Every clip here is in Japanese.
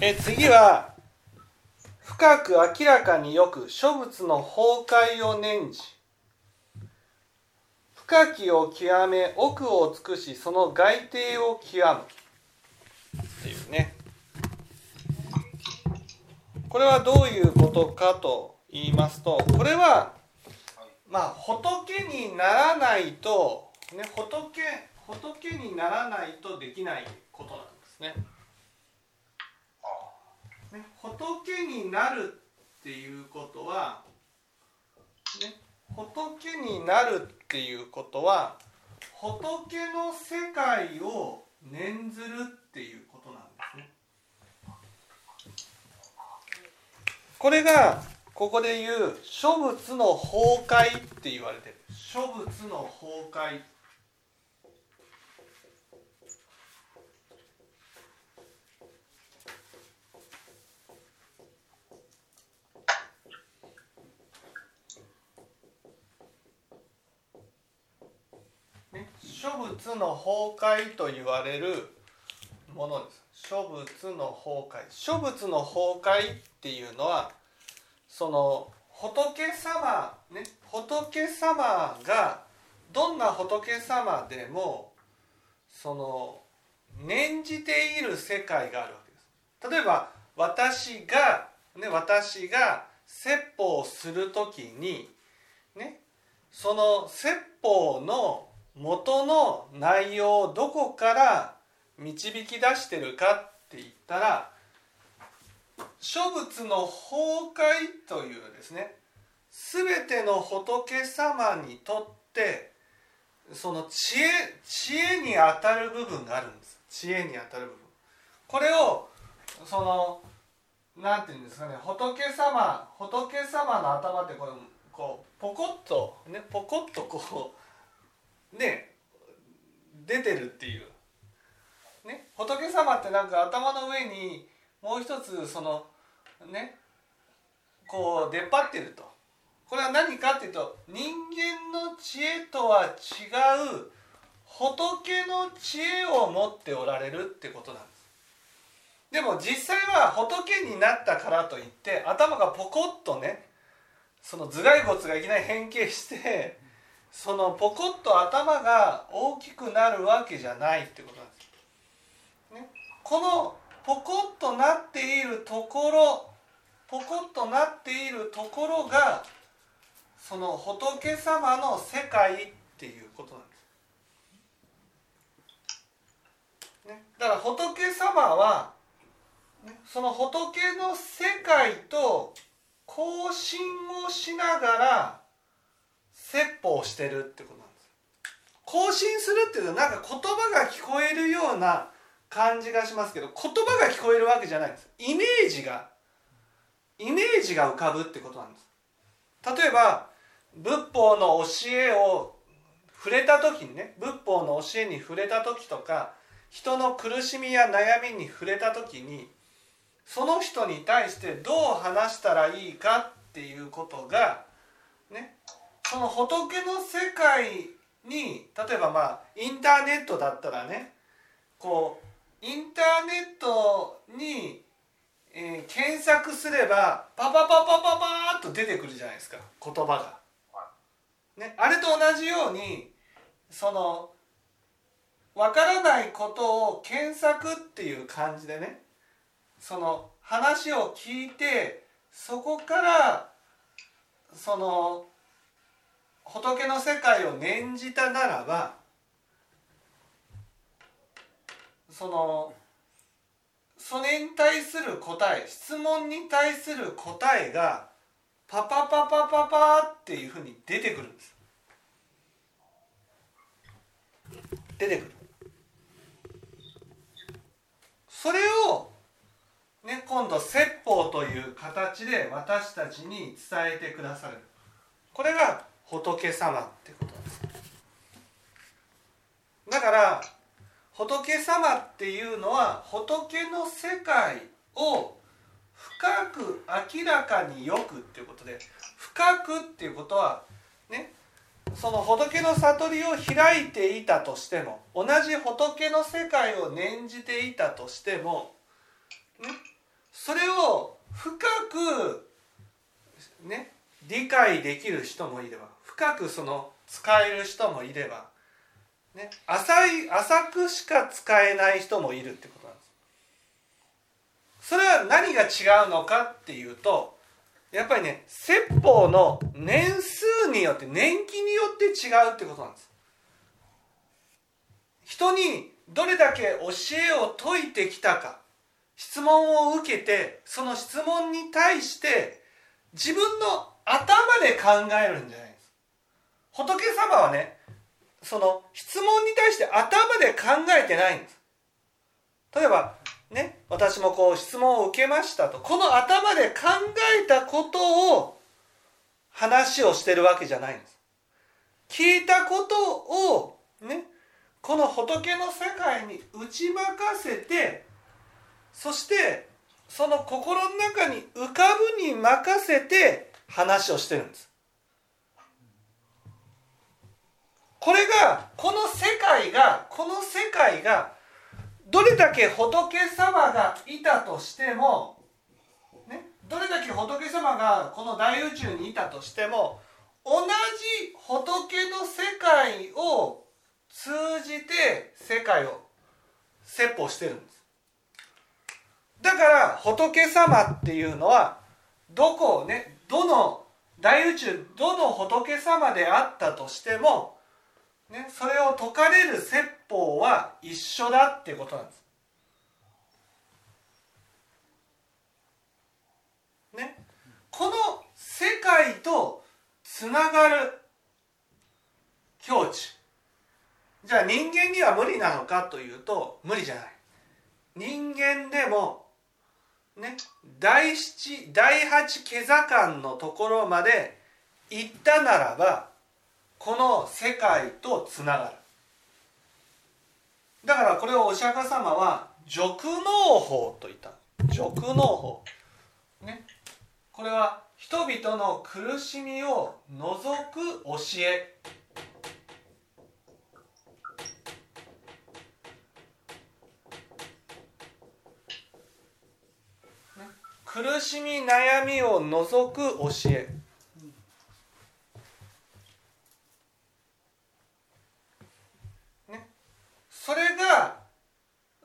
え次は深く明らかによく諸仏の崩壊を念じ深きを極め奥を尽くしその外庭を極むっていうねこれはどういうことかと言いますとこれはまあ仏にならないと、ね、仏仏にならないとできないことなんですね。仏になるっていうことは、ね、仏になるっていうことは仏の世界を念ずるっていうことなんですね。これがここで言う諸仏の崩壊って言われてる諸仏の崩壊諸仏の崩壊と言われるものです。諸仏の崩壊。諸仏の崩壊っていうのはその仏様ね仏様がどんな仏様でもその念じている世界があるわけです。例えば私がね私が説法をする時にねその説法の元の内容をどこから導き出してるかって言ったら諸仏の崩壊というですね全ての仏様にとってその知恵知恵にあたる部分があるんです。知恵にあたる部分。これをそのなんていうんですかね仏様仏様の頭ってこれこうポコッとねポコッとこうね出てるっていう、ね、仏様ってなんか頭の上にもう一つそのねこう出っ張ってるとこれは何かっていうと人間の知恵とは違う仏の知恵を持っておられるってことなんです。でも実際は仏になったからといって頭がポコッとねその頭蓋骨がいきなり変形してそのポコッと頭が大きくなるわけじゃないってことなんです。ね、このポコッとなっているところポコッとなっているところがその仏様の世界っていうことなんです。ね、だから仏様は、ね、その仏の世界と交信をしながら説法をしてるってことなんです更新するっていうのはなんか言葉が聞こえるような感じがしますけど言葉が聞こえるわけじゃないんですイメージがイメージが浮かぶってことなんです。例えば仏法の教えを触れた時にね仏法の教えに触れた時とか人の苦しみや悩みに触れた時にその人に対してどう話したらいいかっていうことがねその仏の世界に例えばまあインターネットだったらねこうインターネットに、えー、検索すればパパパパパパーっと出てくるじゃないですか言葉が。ね、あれと同じようにその分からないことを検索っていう感じでねその話を聞いてそこからその仏の世界を念じたならばそのそれに対する答え質問に対する答えがパパパパパパっていうふうに出てくるんです。出てくる。それをね今度説法という形で私たちに伝えてくださる。これが仏様ってことです。だから仏様っていうのは仏の世界を深く明らかによくっていうことで深くっていうことはねその仏の悟りを開いていたとしても同じ仏の世界を念じていたとしても、ね、それを深くね理解できる人もいれば深くその使える人もいれば、ね、浅い浅くしか使えない人もいるってことなんです。それは何が違うのかっていうとやっぱりね説法の年数によって年季によって違うってことなんです。人にどれだけ教えを説いてきたか質問を受けてその質問に対して自分の頭で考えるんじゃない。仏様はねその質問に対して頭で考えてないんです。例えばね私もこう質問を受けましたと。この頭で考えたことを話をしてるわけじゃないんです。聞いたことをねこの仏の世界に打ち負かせてそしてその心の中に浮かぶに任せて話をしてるんです。これがこの世界がこの世界がどれだけ仏様がいたとしても、ね、どれだけ仏様がこの大宇宙にいたとしても同じ仏の世界を通じて世界を説法してるんです。だから仏様っていうのはどこをねどの大宇宙どの仏様であったとしても、ね、それを説かれる説法は一緒だってことなんです。ね、この世界とつながる境地じゃあ人間には無理なのかというと無理じゃない人間でもね第七第八毛座間のところまで行ったならばこの世界とつながる。だからこれをお釈迦様は俗能法と言った。俗能法。ね。これは人々の苦しみを除く教え。苦しみ悩みを除く教え。それが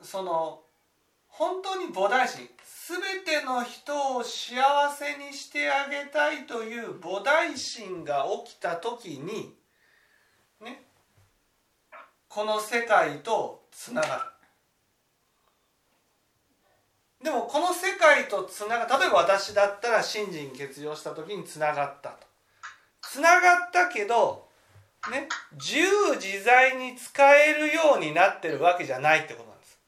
その本当に菩提心。全ての人を幸せにしてあげたいという菩提心が起きた時にねこの世界とつながる。でもこの世界とつなが例えば私だったら信心欠如した時につながったと。つながったけどね自由自在に使えるようになってるわけじゃないってことなんです。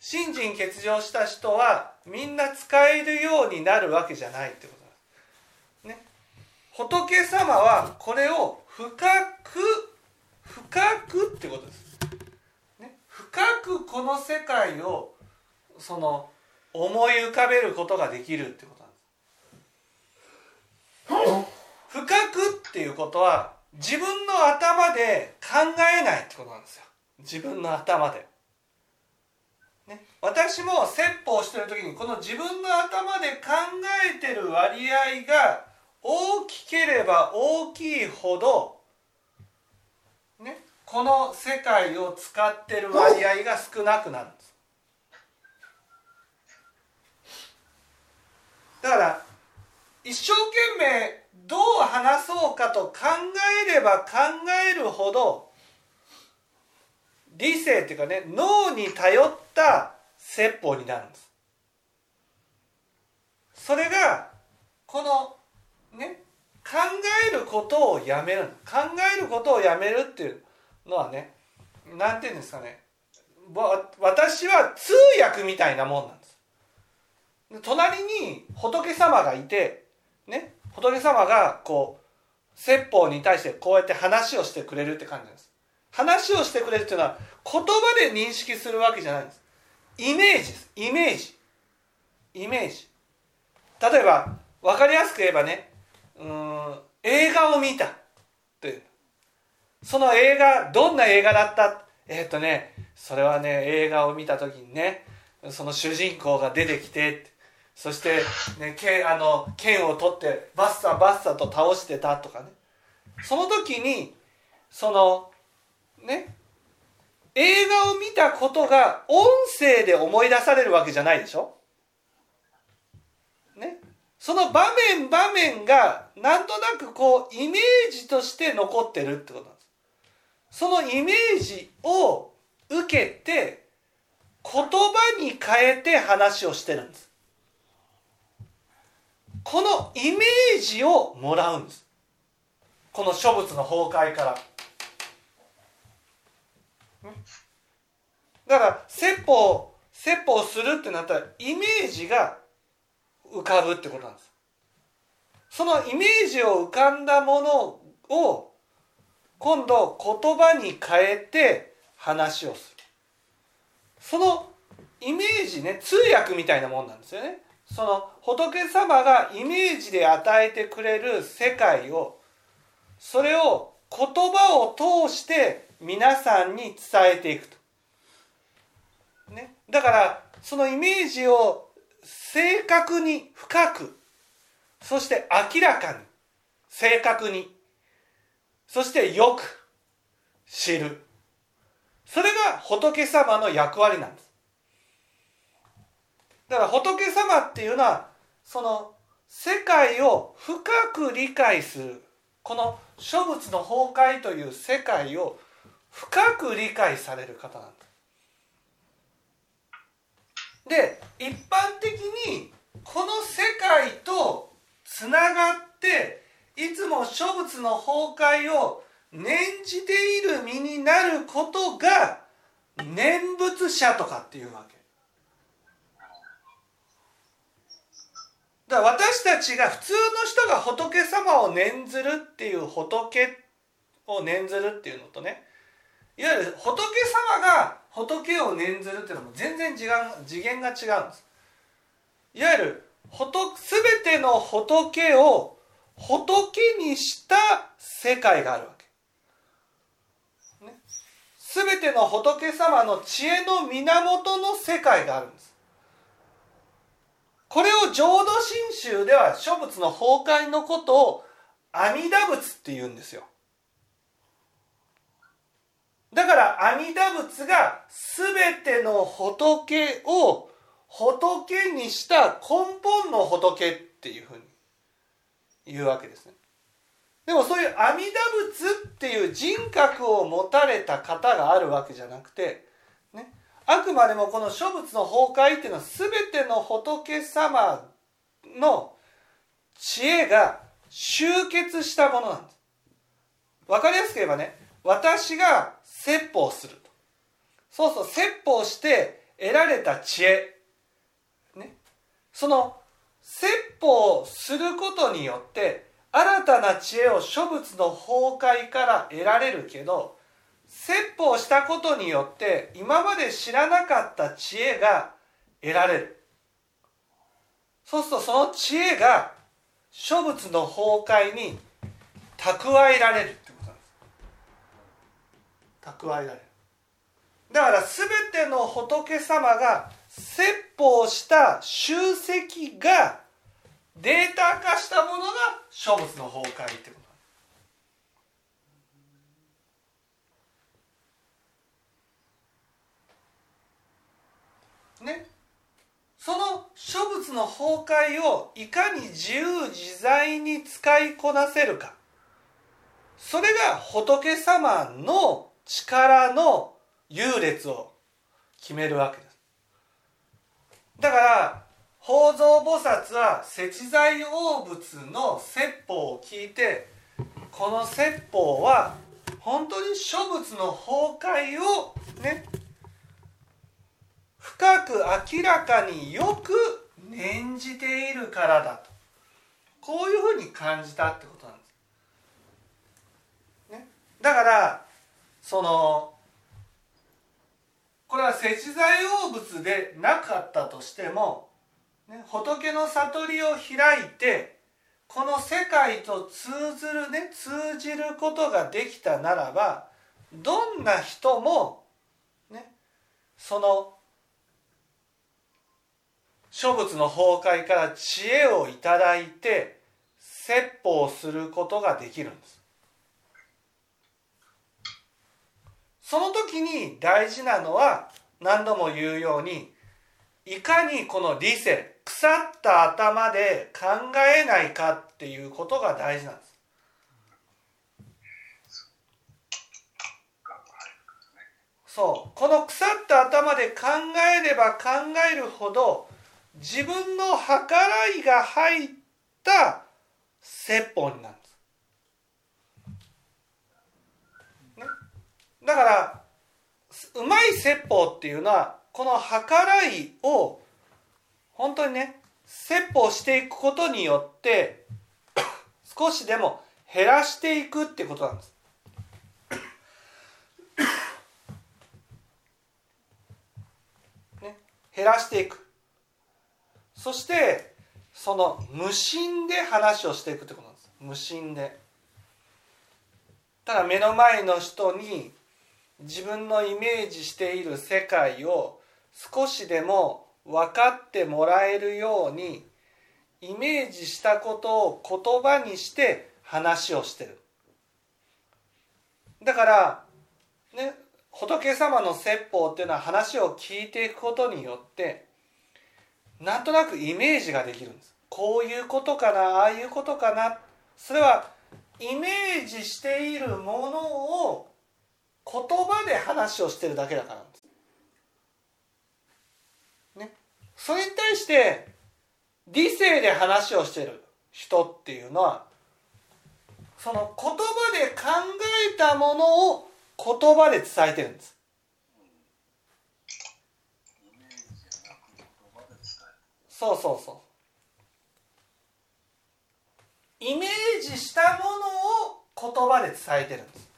信心欠如した人はみんな使えるようになるわけじゃないってことなんです。ね。仏様はこれを深く深くってことです、ね、深くこの世界をその思い浮かべることができるってことなんです。深くっていうことは自分の頭で考えないってことなんですよ。自分の頭で。ね、私も説法してる時にこの自分の頭で考えてる割合が大きければ大きいほど、ね、この世界を使ってる割合が少なくなるんです。だから一生懸命どう話そうかと考えれば考えるほど理性っていうかね脳に頼った説法になるんです。それがこのね考えることをやめる考えることをやめるっていうのはね何て言うんですかね。私は通訳みたいなもんなんです。隣に仏様がいて仏様がこう説法に対してこうやって話をしてくれるって感じなんです。話をしてくれるっていうのは言葉で認識するわけじゃないんです。イメージです。イメージ。イメージ。例えば分かりやすく言えばねうん映画を見たという。その映画どんな映画だった？えっ、とねそれはね映画を見た時にねその主人公が出てきて。そして、ね、剣あの剣を取ってバッサバッサと倒してたとかね。その時にそのね映画を見たことが音声で思い出されるわけじゃないでしょ？ね？その場面場面がなんとなくこうイメージとして残ってるってことなんです。そのイメージを受けて言葉に変えて話をしてるんです。このイメージをもらうんです。この諸物の崩壊から。だから説法説法するってなったらイメージが浮かぶってことなんです。そのイメージを浮かんだものを今度言葉に変えて話をする。そのイメージね通訳みたいなもんなんですよね。その仏様がイメージで与えてくれる世界をそれを言葉を通して皆さんに伝えていくと。ね、だからそのイメージを正確に深くそして明らかに正確にそしてよく知る。それが仏様の役割なんです。だから仏様っていうのはその世界を深く理解するこの諸物の崩壊という世界を深く理解される方なんだ。で一般的にこの世界とつながっていつも諸物の崩壊を念じている身になることが念仏者とかっていうわけ。だから私たちが普通の人が仏様を念ずるっていう仏を念ずるっていうのとねいわゆる仏様が仏を念ずるっていうのも全然次元次元が違うんです。いわゆる全ての仏を仏にした世界があるわけ、ね、全ての仏様の知恵の源の世界があるんです。これを浄土真宗では諸仏の崩壊のことを阿弥陀仏って言うんですよ。だから阿弥陀仏が全ての仏を仏にした根本の仏っていうふうに言うわけですね。でもそういう阿弥陀仏っていう人格を持たれた方があるわけじゃなくてあくまでもこの諸仏の崩壊っていうのは全ての仏様の知恵が集結したものなんです。わかりやすく言えばね私が説法すると。そうそう説法して得られた知恵、ね、その説法をすることによって新たな知恵を諸仏の崩壊から得られるけど説法したことによって今まで知らなかった知恵が得られる。そうするとその知恵が諸仏の崩壊に蓄えられるってことなんです。蓄えられる。だから全ての仏様が説法した集積がデータ化したものが諸仏の崩壊ってこと。ね。その諸物の崩壊をいかに自由自在に使いこなせるか。それが仏様の力の優劣を決めるわけです。だから法蔵菩薩は石材王仏の説法を聞いてこの説法は本当に諸仏の崩壊をね深く明らかによく念じているからだとこういうふうに感じたってことなんです。ね、だからそのこれは石材王仏でなかったとしても、ね、仏の悟りを開いてこの世界と通ずるね通じることができたならばどんな人も、ね、その諸仏の崩壊から知恵をいただいて説法することができるんです。その時に大事なのは何度も言うようにいかにこの理性腐った頭で考えないかっていうことが大事なんです。そう。この腐った頭で考えれば考えるほど自分の計らいが入った説法になるんです、ね、だからうまい説法っていうのはこの計らいを本当にね説法していくことによって 少しでも減らしていくってことなんです。ね、減らしていく。そしてその無心で話をしていくってことなんです。無心で。ただ目の前の人に自分のイメージしている世界を少しでも分かってもらえるようにイメージしたことを言葉にして話をしてる。だからね仏様の説法っていうのは話を聞いていくことによってなんとなくイメージができるんですこういうことかなああいうことかなそれはイメージしているものを言葉で話をしてるだけだからです。ね。それに対して理性で話をしてる人っていうのはその言葉で考えたものを言葉で伝えてるんです。そうそうそう。イメージしたものを言葉で伝えてるんです。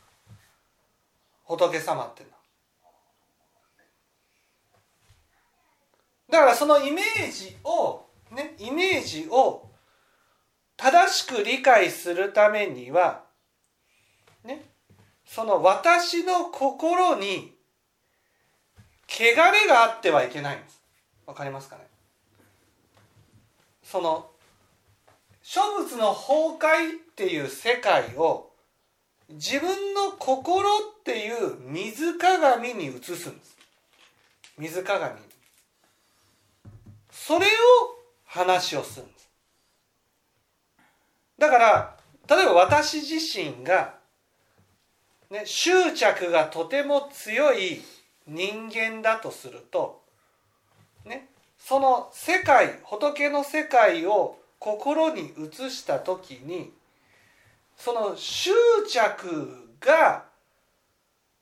仏様っていうのは。だからそのイメージをねイメージを正しく理解するためにはねその私の心に汚れがあってはいけないんです。わかりますかね？その諸仏の崩壊っていう世界を自分の心っていう水鏡に映すんです。水鏡それを話をするんです。だから例えば私自身が、ね、執着がとても強い人間だとすると、ね、その世界仏の世界を心に移した時にその執着が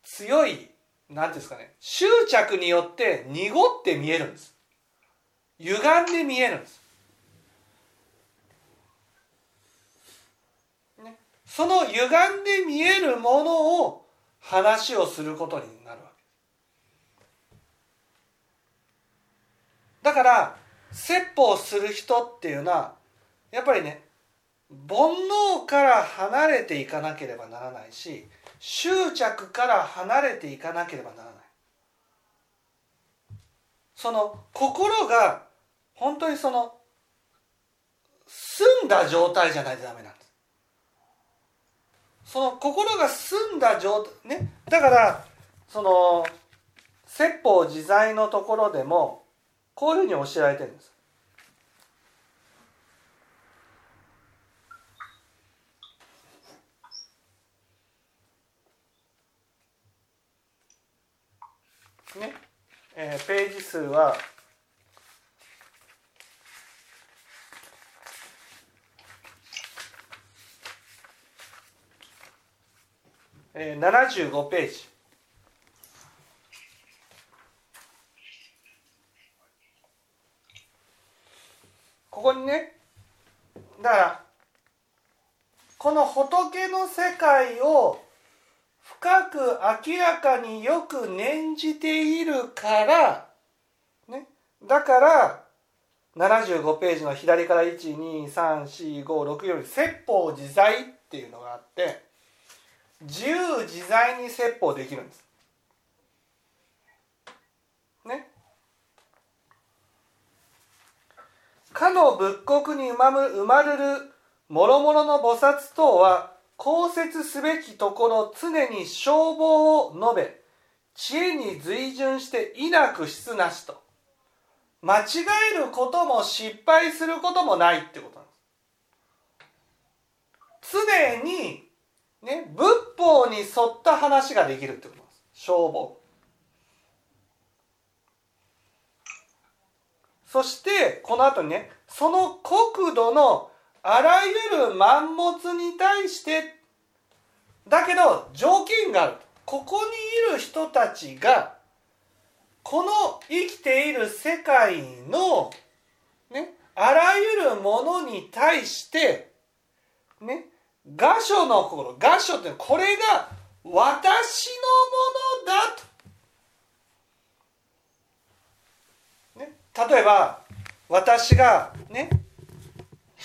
強い何ていうんですかね執着によって濁って見えるんです。歪んで見えるんです、ね、その歪んで見えるものを話をすることになるわけだから説法する人っていうのはやっぱりね煩悩から離れていかなければならないし執着から離れていかなければならない。その心が本当にその澄んだ状態じゃないとダメなんです。その心が澄んだ状態ね。だからその説法自在のところでもこういうふうに教えられてるんです。ね、えー、ページ数はえー、75ページここにねだからこの仏の世界を深く明らかによく念じているから、ね、だから75ページの左から123456より説法自在っていうのがあって自由自在に説法できるんです。ね。かの仏国に生ま生まれる諸々の菩薩等は公説すべきところ常に消防を述べ知恵に随順していなく質なしと。間違えることも失敗することもないってことなんです。常にね仏法に沿った話ができるってことなんです。消防そしてこの後にねその国土のあらゆる満物に対してだけど条件がある。ここにいる人たちがこの生きている世界の、ね、あらゆるものに対してね画所の心画所ってこれが私のものだと、ね、例えば私がね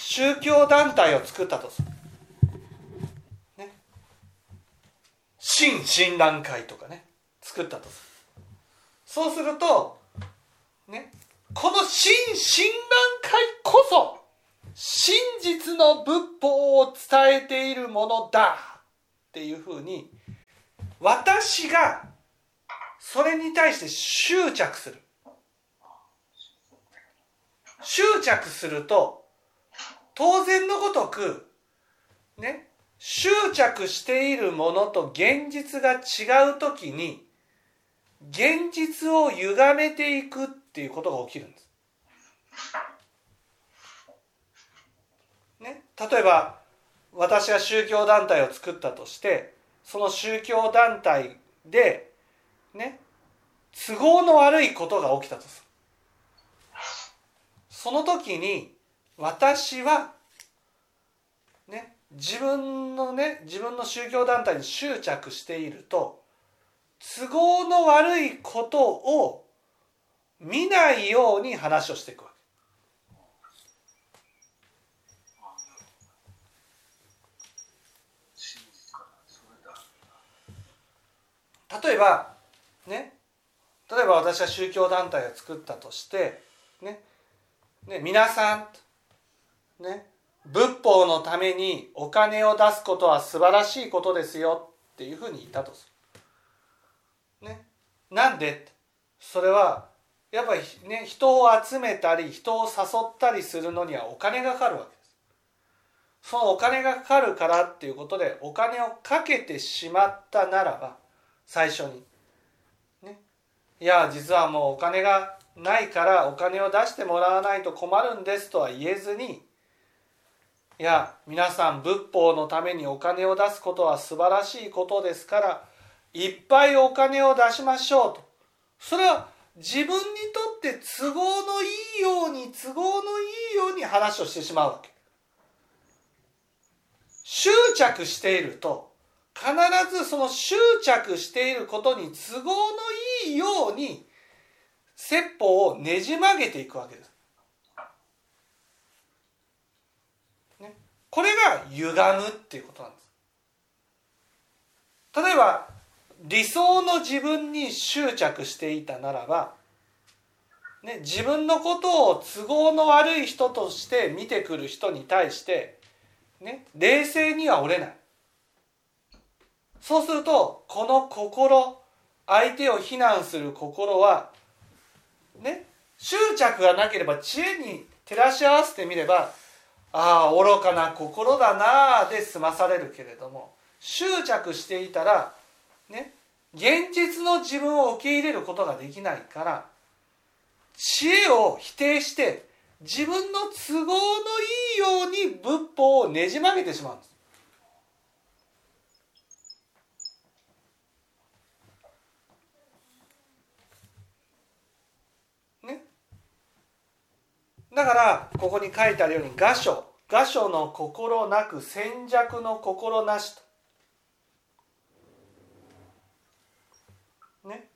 宗教団体を作ったとする。ね。新親鸞会とかね、作ったとする。そうすると、ね、この新親鸞会こそ、真実の仏法を伝えているものだっていうふうに、私がそれに対して執着する。執着すると当然のごとくね執着しているものと現実が違う時に現実を歪めていくっていうことが起きるんです。ね、例えば私が宗教団体を作ったとしてその宗教団体でね都合の悪いことが起きたとする。その時に私はね自分のね自分の宗教団体に執着していると都合の悪いことを見ないように話をしていくわけ。例えばね例えば私は宗教団体を作ったとしてねね、皆さん、ね、仏法のためにお金を出すことは素晴らしいことですよっていうふうに言ったとする。ね、なんで？それはやっぱりね人を集めたり人を誘ったりするのにはお金がかかるわけです。そのお金がかかるからっていうことでお金をかけてしまったならば最初に。ね、いや実はもうお金がないからお金を出してもらわないと困るんですとは言えずにいや皆さん仏法のためにお金を出すことは素晴らしいことですからいっぱいお金を出しましょうとそれは自分にとって都合のいいように都合のいいように話をしてしまうわけ執着していると必ずその執着していることに都合のいいように説法をねじ曲げていくわけです。ね、これが歪むっていうことなんです。例えば理想の自分に執着していたならば、ね、自分のことを都合の悪い人として見てくる人に対して、ね、冷静には折れない。そうするとこの心相手を非難する心はね執着がなければ知恵に照らし合わせてみればああ愚かな心だなあで済まされるけれども執着していたらね現実の自分を受け入れることができないから知恵を否定して自分の都合のいいように仏法をねじ曲げてしまうんです。だからここに書いてあるように「画書」「画書の心なく戦弱の心なし」と。ね。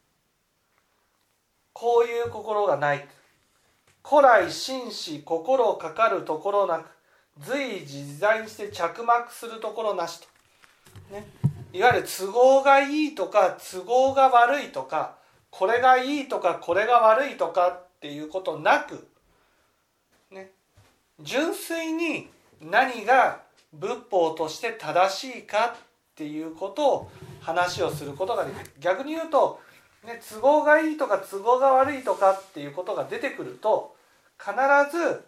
こういう心がない。古来紳士心かかるところなく随時自在にして着目するところなしと。ね。いわゆる都合がいいとか都合が悪いとかこれがいいとかこれが悪いとかっていうことなく純粋に何が仏法として正しいかっていうことを話をすることができる。逆に言うと、ね、都合がいいとか都合が悪いとかっていうことが出てくると必ず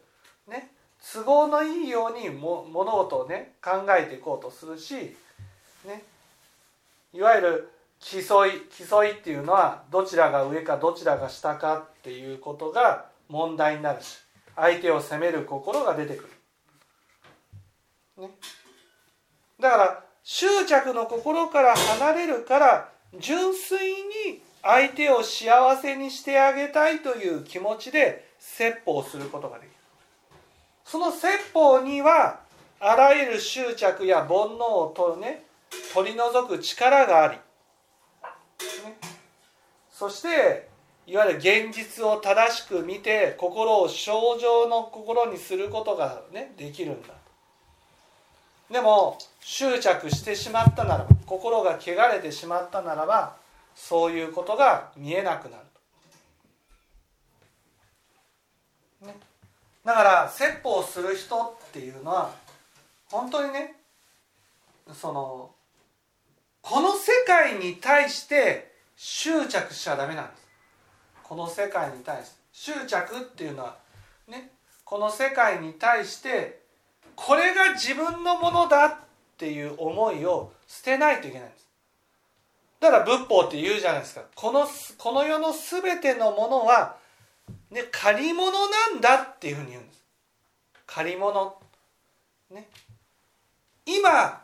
ね都合のいいようにも物事をね考えていこうとするし、ね、いわゆる競い競いっていうのはどちらが上かどちらが下かっていうことが問題になるし。相手を責める心が出てくる。ね、だから執着の心から離れるから純粋に相手を幸せにしてあげたいという気持ちで説法することができる。その説法にはあらゆる執着や煩悩を取,、ね、取り除く力があり、ね、そしていわゆる現実を正しく見て心を正常の心にすることが、ね、できるんだ。でも執着してしまったならば心が汚れてしまったならばそういうことが見えなくなる、ね、だから説法する人っていうのは本当にねそのこの世界に対して執着しちゃダメなんです。この世界に対して執着っていうのはねこの世界に対してこれが自分のものだっていう思いを捨てないといけないんです。だから仏法って言うじゃないですか。このこの世の全てのものは、ね、借り物なんだっていうふうに言うんです。借り物。ね。今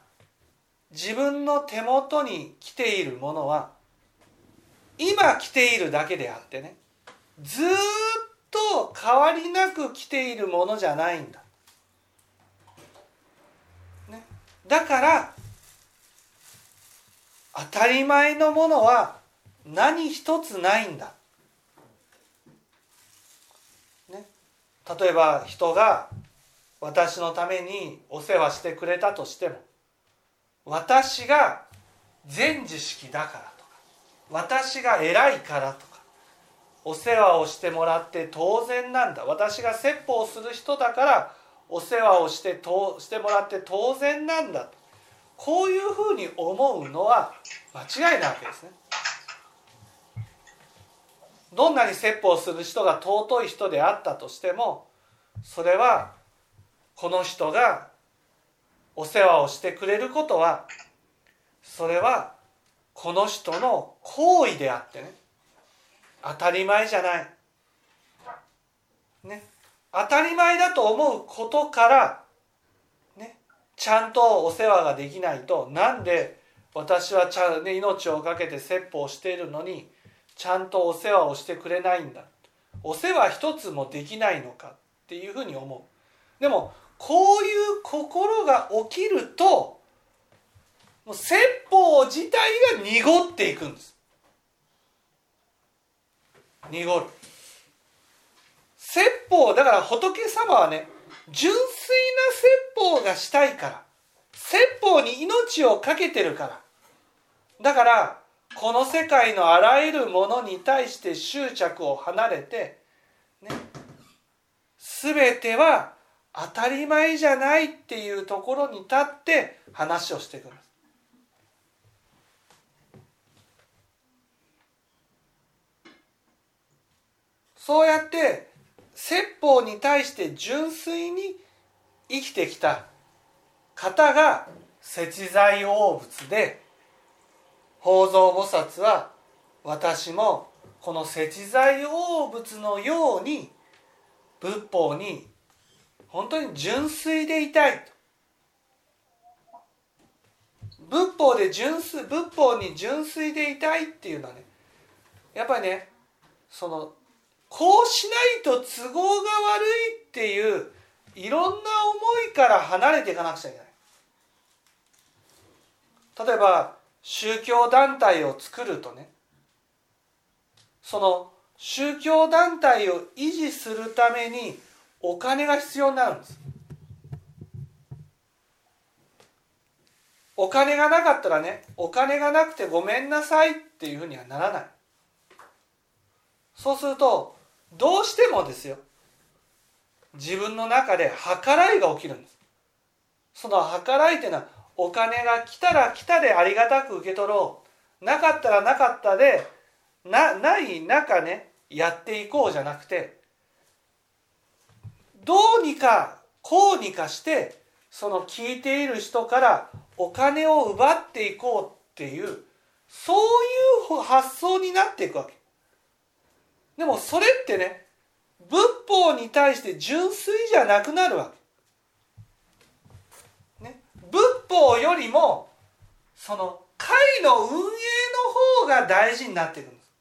自分の手元に来ているものは今来ているだけであってねずっと変わりなく来ているものじゃないんだ。だから当たり前のものは何一つないんだ。ね、例えば人が私のためにお世話してくれたとしても私が全知識だからとか私が偉いからとかお世話をしてもらって当然なんだ。私が説法をする人だからお世話をしてとしてもらって当然なんだ。とこういうふうに思うのは間違いなわけですね。どんなに説法する人が尊い人であったとしてもそれはこの人がお世話をしてくれることはそれはこの人の行為であってね。当たり前じゃない。ね、当たり前だと思うことから、ね、ちゃんとお世話ができないとなんで私はちゃん、ね、命を懸けて説法しているのにちゃんとお世話をしてくれないんだ。お世話一つもできないのかっていうふうに思う。でもこういう心が起きるともう説法自体が濁っていくんです。濁る説法だから仏様はね純粋な説法がしたいから説法に命を懸けてるからだからこの世界のあらゆるものに対して執着を離れて、ね、全ては当たり前じゃないっていうところに立って話をしてくんです。そうやって説法に対して純粋に生きてきた方が節財大仏で法蔵菩薩は私もこの節財大仏のように仏法に本当に純粋でいたい仏法で純粋仏法に純粋でいたいっていうのはねやっぱりねそのこうしないと都合が悪いっていういろんな思いから離れていかなくちゃいけない。例えば宗教団体を作るとねその宗教団体を維持するためにお金が必要になるんです。お金がなかったらねお金がなくてごめんなさいっていうふうにはならない。そうするとどうしてもですよ。自分の中で計らいが起きるんです。その計らいっていうのはお金が来たら来たでありがたく受け取ろう。なかったらなかったでなない中ねやっていこうじゃなくてどうにかこうにかしてその聞いている人からお金を奪っていこうっていうそういう発想になっていくわけ。でもそれってね仏法に対して純粋じゃなくなるわけ、ね、仏法よりもその会の運営の方が大事になっていくんです。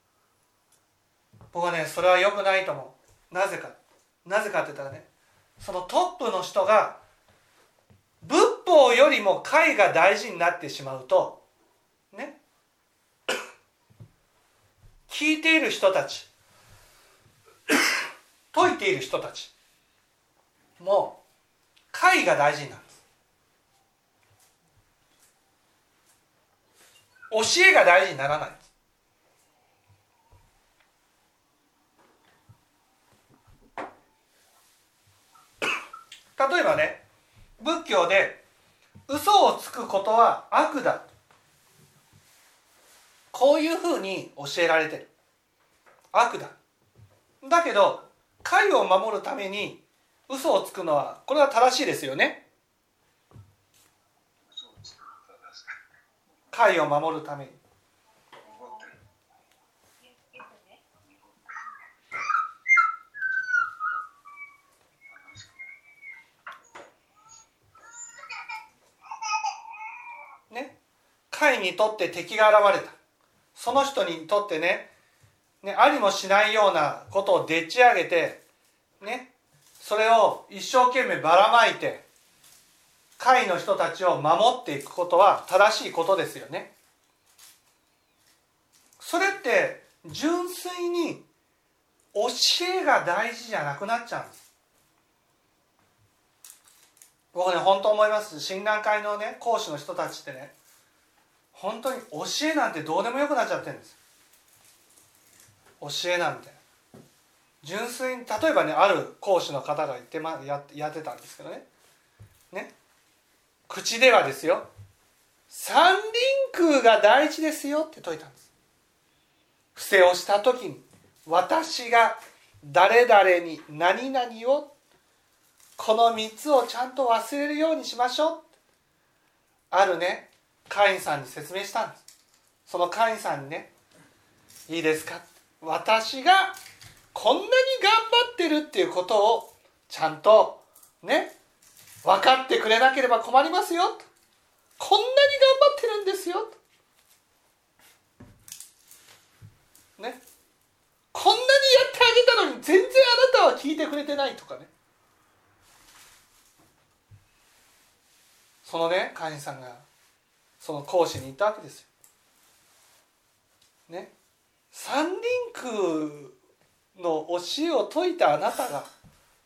僕はねそれは良くないと思う。なぜか。なぜかって言ったらねそのトップの人が仏法よりも会が大事になってしまうとね。聞いている人たち説いている人たちも会が大事になる教えが大事にならない例えばね仏教で嘘をつくことは悪だ。こういうふうに教えられてる。悪だ。だけど解を守るために嘘をつくのはこれは正しいですよね。解を守るために。ね。会にとって敵が現れた。その人にとってねねありもしないようなことをでっち上げてねそれを一生懸命ばらまいて会の人たちを守っていくことは正しいことですよね。それって純粋に教えが大事じゃなくなっちゃうんです。僕ね本当思います親鸞会のね講師の人たちってね本当に教えなんてどうでもよくなっちゃってるんです教えなんて。純粋に例えばねある講師の方が言って、ま、ややってたんですけどね。ね。口ではですよ。三輪空が大事ですよって説いたんです。伏せをした時に私が誰々に何々をこの3つをちゃんと忘れるようにしましょう。あるね会員さんに説明したんです。その会員さんにねいいですか私がこんなに頑張ってるっていうことをちゃんとね分かってくれなければ困りますよこんなに頑張ってるんですよね。こんなにやってあげたのに全然あなたは聞いてくれてないとかね。そのね会員さんがその講師に言ったわけですよ。ね。三輪空の教えを説いたあなたが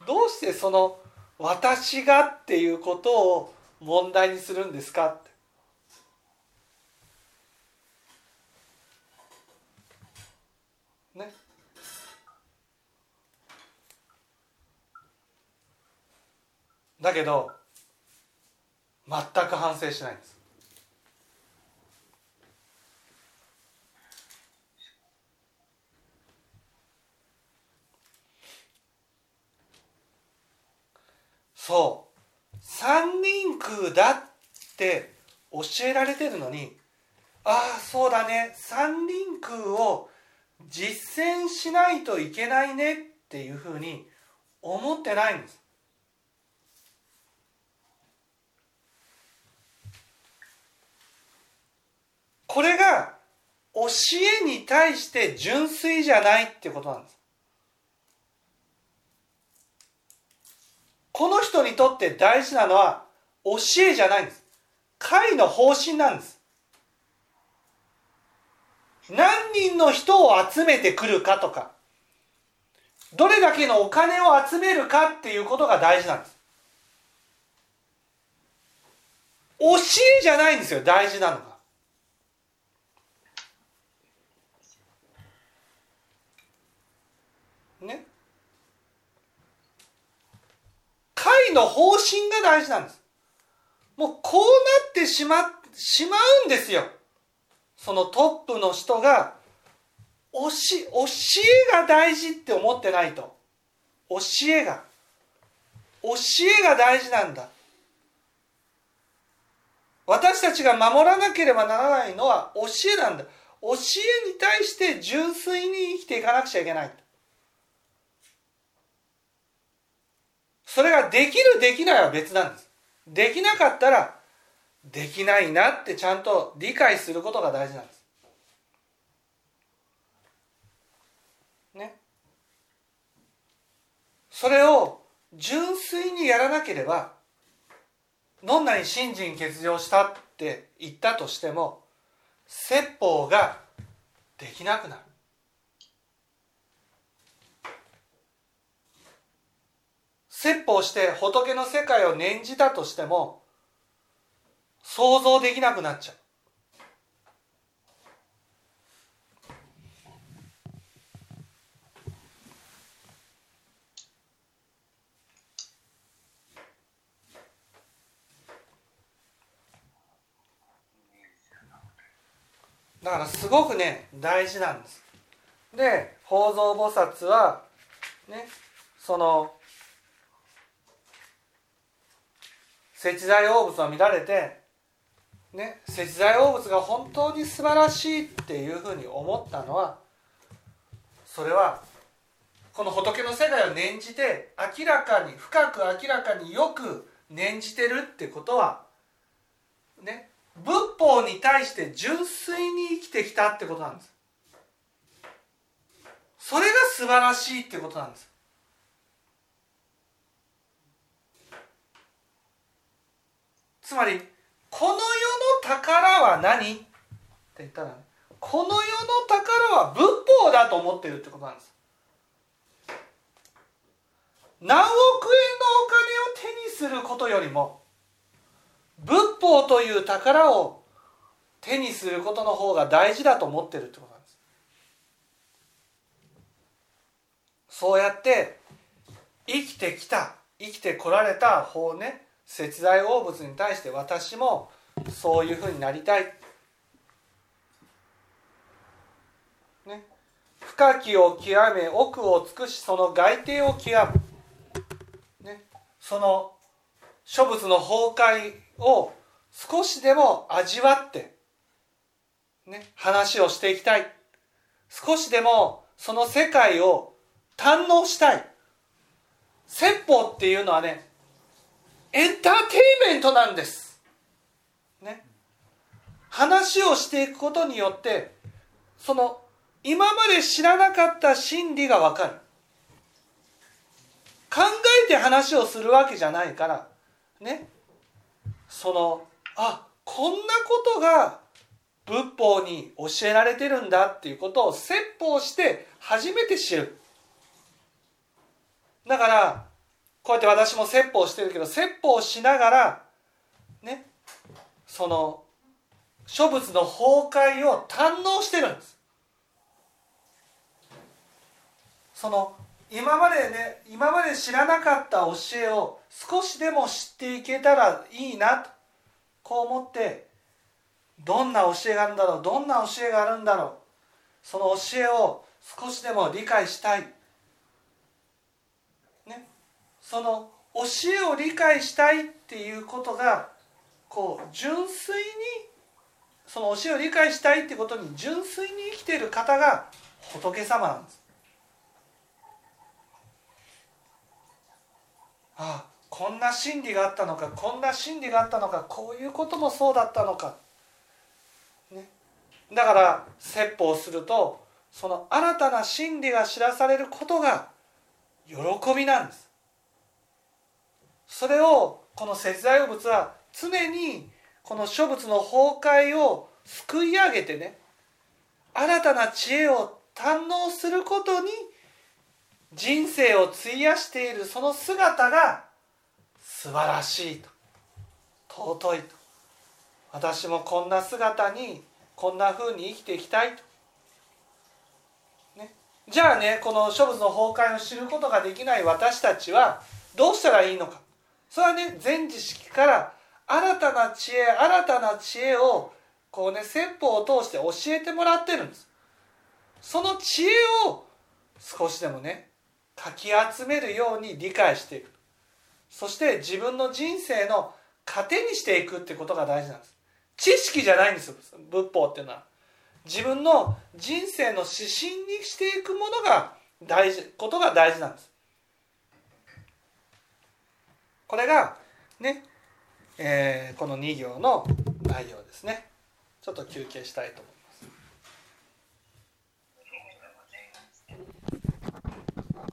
どうしてその私がっていうことを問題にするんですか？ってね。だけど全く反省しないんです。そう三輪空だって教えられてるのにああそうだね三輪空を実践しないといけないねっていうふうに思ってないんです。これが教えに対して純粋じゃないってことなんです。この人にとって大事なのは教えじゃないんです。会の方針なんです。何人の人を集めてくるかとかどれだけのお金を集めるかっていうことが大事なんです。教えじゃないんですよ大事なのがね人の方針が大事なんです。もうこうなってしましまうんですよ。そのトップの人が教教えが大事って思ってないと。教えが。教えが大事なんだ。私たちが守らなければならないのは教えなんだ。教えに対して純粋に生きていかなくちゃいけない。それができるできないは別なんです。できなかったらできないなってちゃんと理解することが大事なんです。ね。それを純粋にやらなければどんなに信心欠如したって言ったとしても説法ができなくなる。説法して仏の世界を念じたとしても想像できなくなっちゃう。だからすごくね大事なんです。で法蔵菩薩はねその石材王物を見られてね石材王物が本当に素晴らしいっていうふうに思ったのはそれはこの仏の世界を念じて明らかに深く明らかによく念じてるってことはね仏法に対して純粋に生きてきたってことなんです。それが素晴らしいってことなんです。つまりこの世の宝は何？って言ったら、この世の宝は仏法だと思ってるってことなんです。何億円のお金を手にすることよりも仏法という宝を手にすることの方が大事だと思ってるってことなんです。そうやって生きてきた生きてこられた方ね節財応物に対して私もそういうふうになりたい、ね、深きを極め奥を尽くしその外庭を極む、ね、その諸物の崩壊を少しでも味わって、ね、話をしていきたい。少しでもその世界を堪能したい。説法っていうのはねエンターテインメントなんです。ね。話をしていくことによってその今まで知らなかった真理がわかる。考えて話をするわけじゃないからねそのあこんなことが仏法に教えられてるんだっていうことを説法して初めて知るだからこうやって私も説法してるけど説法しながらねその諸仏の崩壊を堪能してるんです。その今までね今まで知らなかった教えを少しでも知っていけたらいいなとこう思ってどんな教えがあるんだろうどんな教えがあるんだろうその教えを少しでも理解したい、その教えを理解したいっていうことがこう純粋にその教えを理解したいってことに純粋に生きている方が仏様なんです。ああこんな真理があったのかこんな真理があったのかこういうこともそうだったのか、ね、だから説法をするとその新たな真理が知らされることが喜びなんです。それをこの節財物は常にこの諸物の崩壊をすくい上げてね新たな知恵を堪能することに人生を費やしているその姿が素晴らしいと尊いと。私もこんな姿にこんなふうに生きていきたいと、ね、じゃあねこの諸物の崩壊を知ることができない私たちはどうしたらいいのか。それはね全知識から新たな知恵新たな知恵をこうね説法を通して教えてもらってるんです。その知恵を少しでもねかき集めるように理解していく。そして自分の人生の糧にしていくってことが大事なんです。知識じゃないんです。よ仏法っていうのは。自分の人生の指針にしていくものが大事ことが大事なんです。これがね、えー、この2行の内容ですね。ちょっと休憩したいと思います。